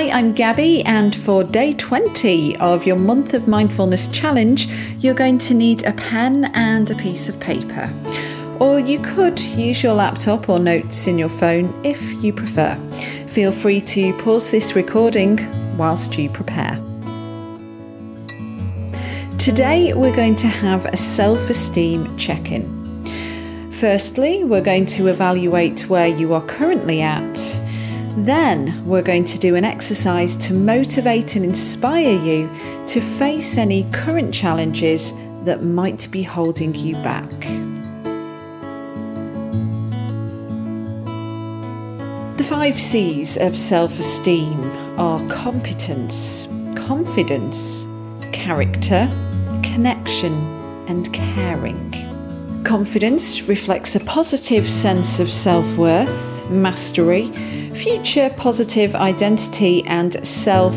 Hi, I'm Gabby, and for day 20 of your month of mindfulness challenge, you're going to need a pen and a piece of paper. Or you could use your laptop or notes in your phone if you prefer. Feel free to pause this recording whilst you prepare. Today, we're going to have a self esteem check in. Firstly, we're going to evaluate where you are currently at. Then, we're going to do an exercise to motivate and inspire you to face any current challenges that might be holding you back. The five C's of self esteem are competence, confidence, character, connection, and caring. Confidence reflects a positive sense of self worth, mastery, future positive identity, and self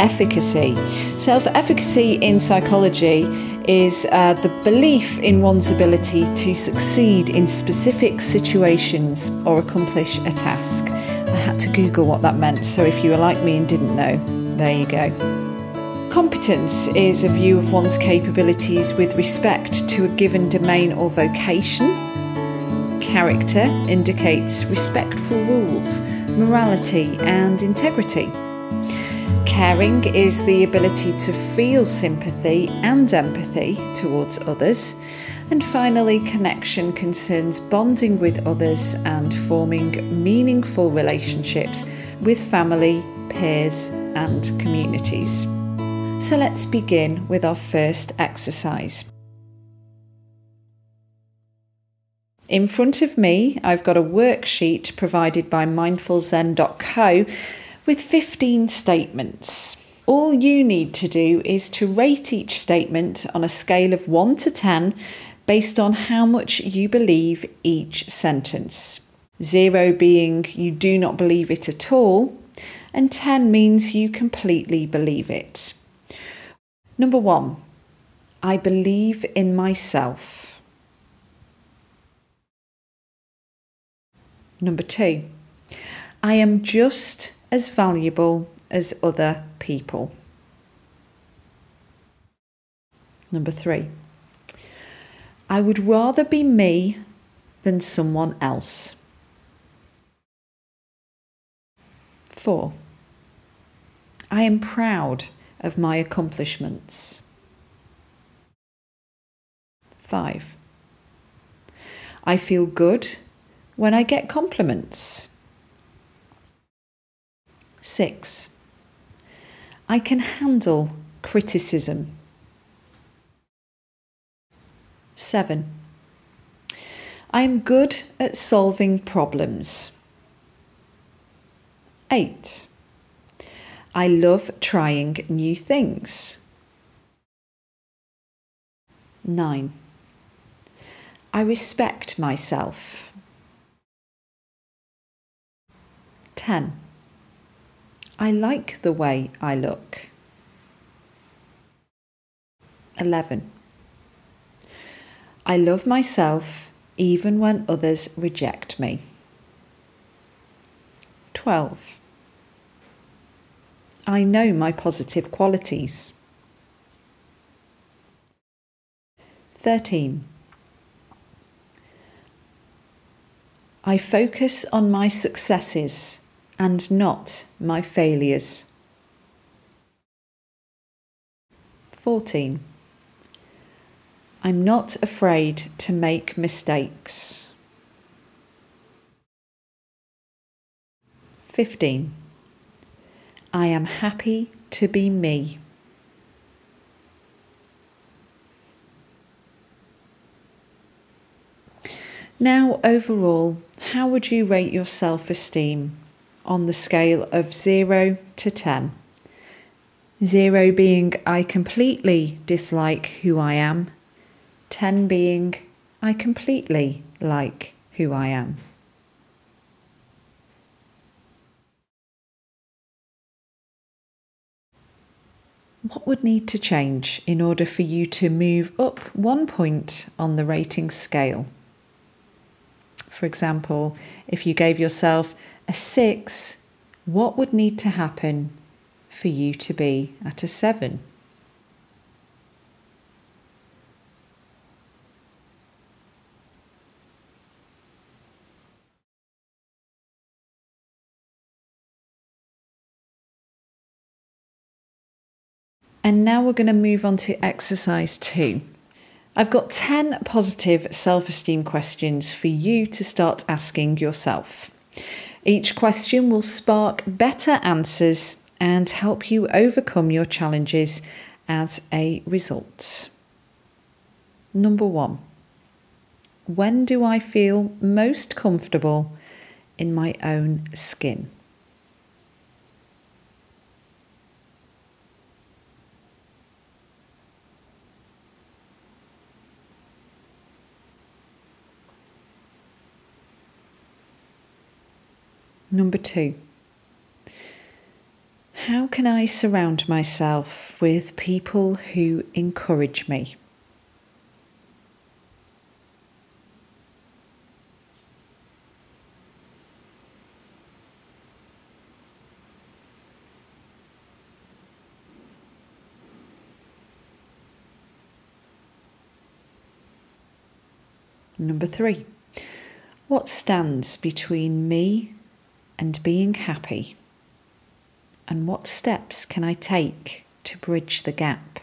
efficacy. Self efficacy in psychology is uh, the belief in one's ability to succeed in specific situations or accomplish a task. I had to Google what that meant, so if you were like me and didn't know, there you go. Competence is a view of one's capabilities with respect to a given domain or vocation. Character indicates respect for rules, morality, and integrity. Caring is the ability to feel sympathy and empathy towards others. And finally, connection concerns bonding with others and forming meaningful relationships with family, peers, and communities. So let's begin with our first exercise. In front of me, I've got a worksheet provided by mindfulzen.co with 15 statements. All you need to do is to rate each statement on a scale of 1 to 10 based on how much you believe each sentence. 0 being you do not believe it at all, and 10 means you completely believe it. Number one, I believe in myself. Number two, I am just as valuable as other people. Number three, I would rather be me than someone else. Four, I am proud of my accomplishments. 5. I feel good when I get compliments. 6. I can handle criticism. 7. I am good at solving problems. 8. I love trying new things. 9. I respect myself. 10. I like the way I look. 11. I love myself even when others reject me. 12. I know my positive qualities. 13. I focus on my successes and not my failures. 14. I'm not afraid to make mistakes. 15. I am happy to be me. Now, overall, how would you rate your self esteem on the scale of 0 to 10? 0 being I completely dislike who I am, 10 being I completely like who I am. what would need to change in order for you to move up one point on the rating scale? For example, if you gave yourself a six, what would need to happen for you to be at a seven. And now we're going to move on to exercise two. I've got 10 positive self esteem questions for you to start asking yourself. Each question will spark better answers and help you overcome your challenges as a result. Number one When do I feel most comfortable in my own skin? Number two, how can I surround myself with people who encourage me? Number three, what stands between me and being happy? And what steps can I take to bridge the gap?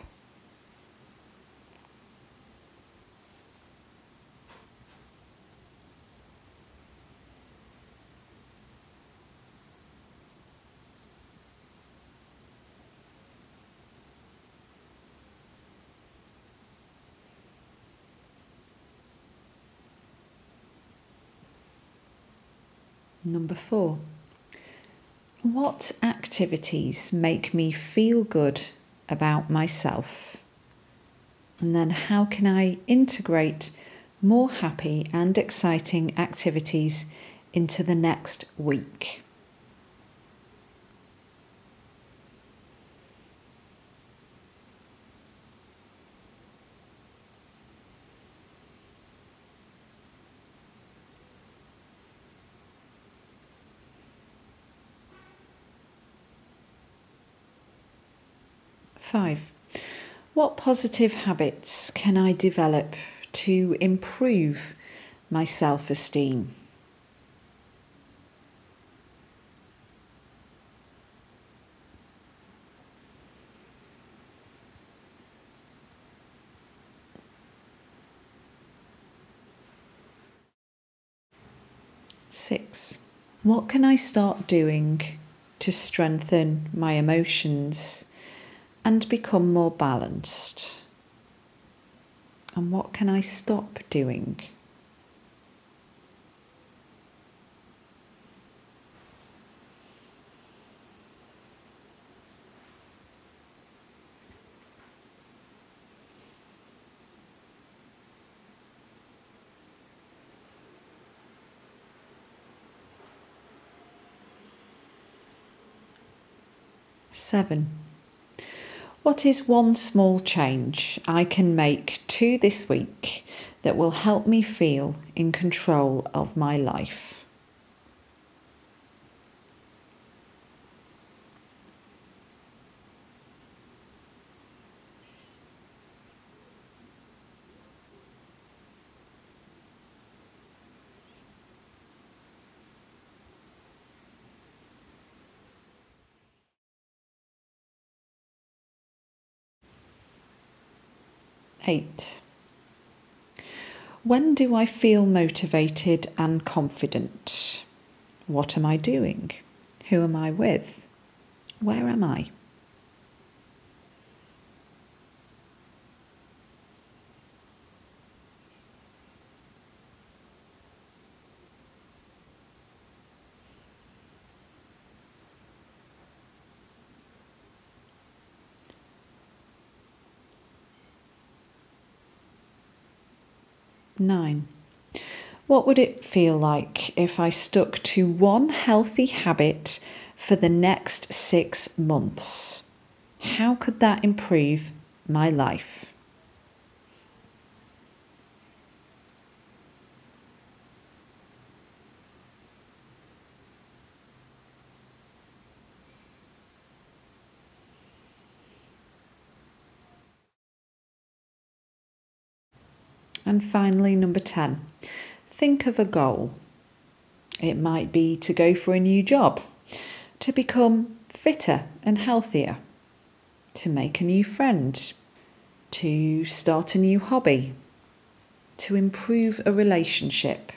Number four, what activities make me feel good about myself? And then how can I integrate more happy and exciting activities into the next week? Five, what positive habits can I develop to improve my self esteem? Six, what can I start doing to strengthen my emotions and become more balanced? And what can I stop doing? Seven. What is one small change I can make to this week that will help me feel in control of my life? Eight. When do I feel motivated and confident? What am I doing? Who am I with? Where am I? Nine. What would it feel like if I stuck to one healthy habit for the next six months? How could that improve my life? And finally, number 10, think of a goal. It might be to go for a new job, to become fitter and healthier, to make a new friend, to start a new hobby, to improve a relationship.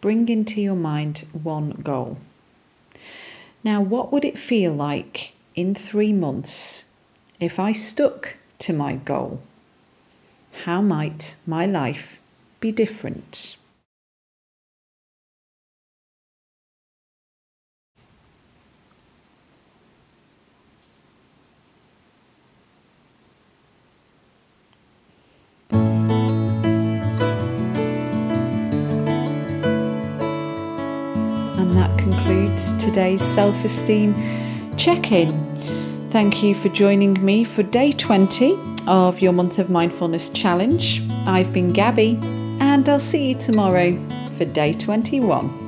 Bring into your mind one goal. Now, what would it feel like in three months if I stuck to my goal? How might my life be different? And that concludes today's self esteem check in. Thank you for joining me for day 20 of your Month of Mindfulness Challenge. I've been Gabby, and I'll see you tomorrow for day 21.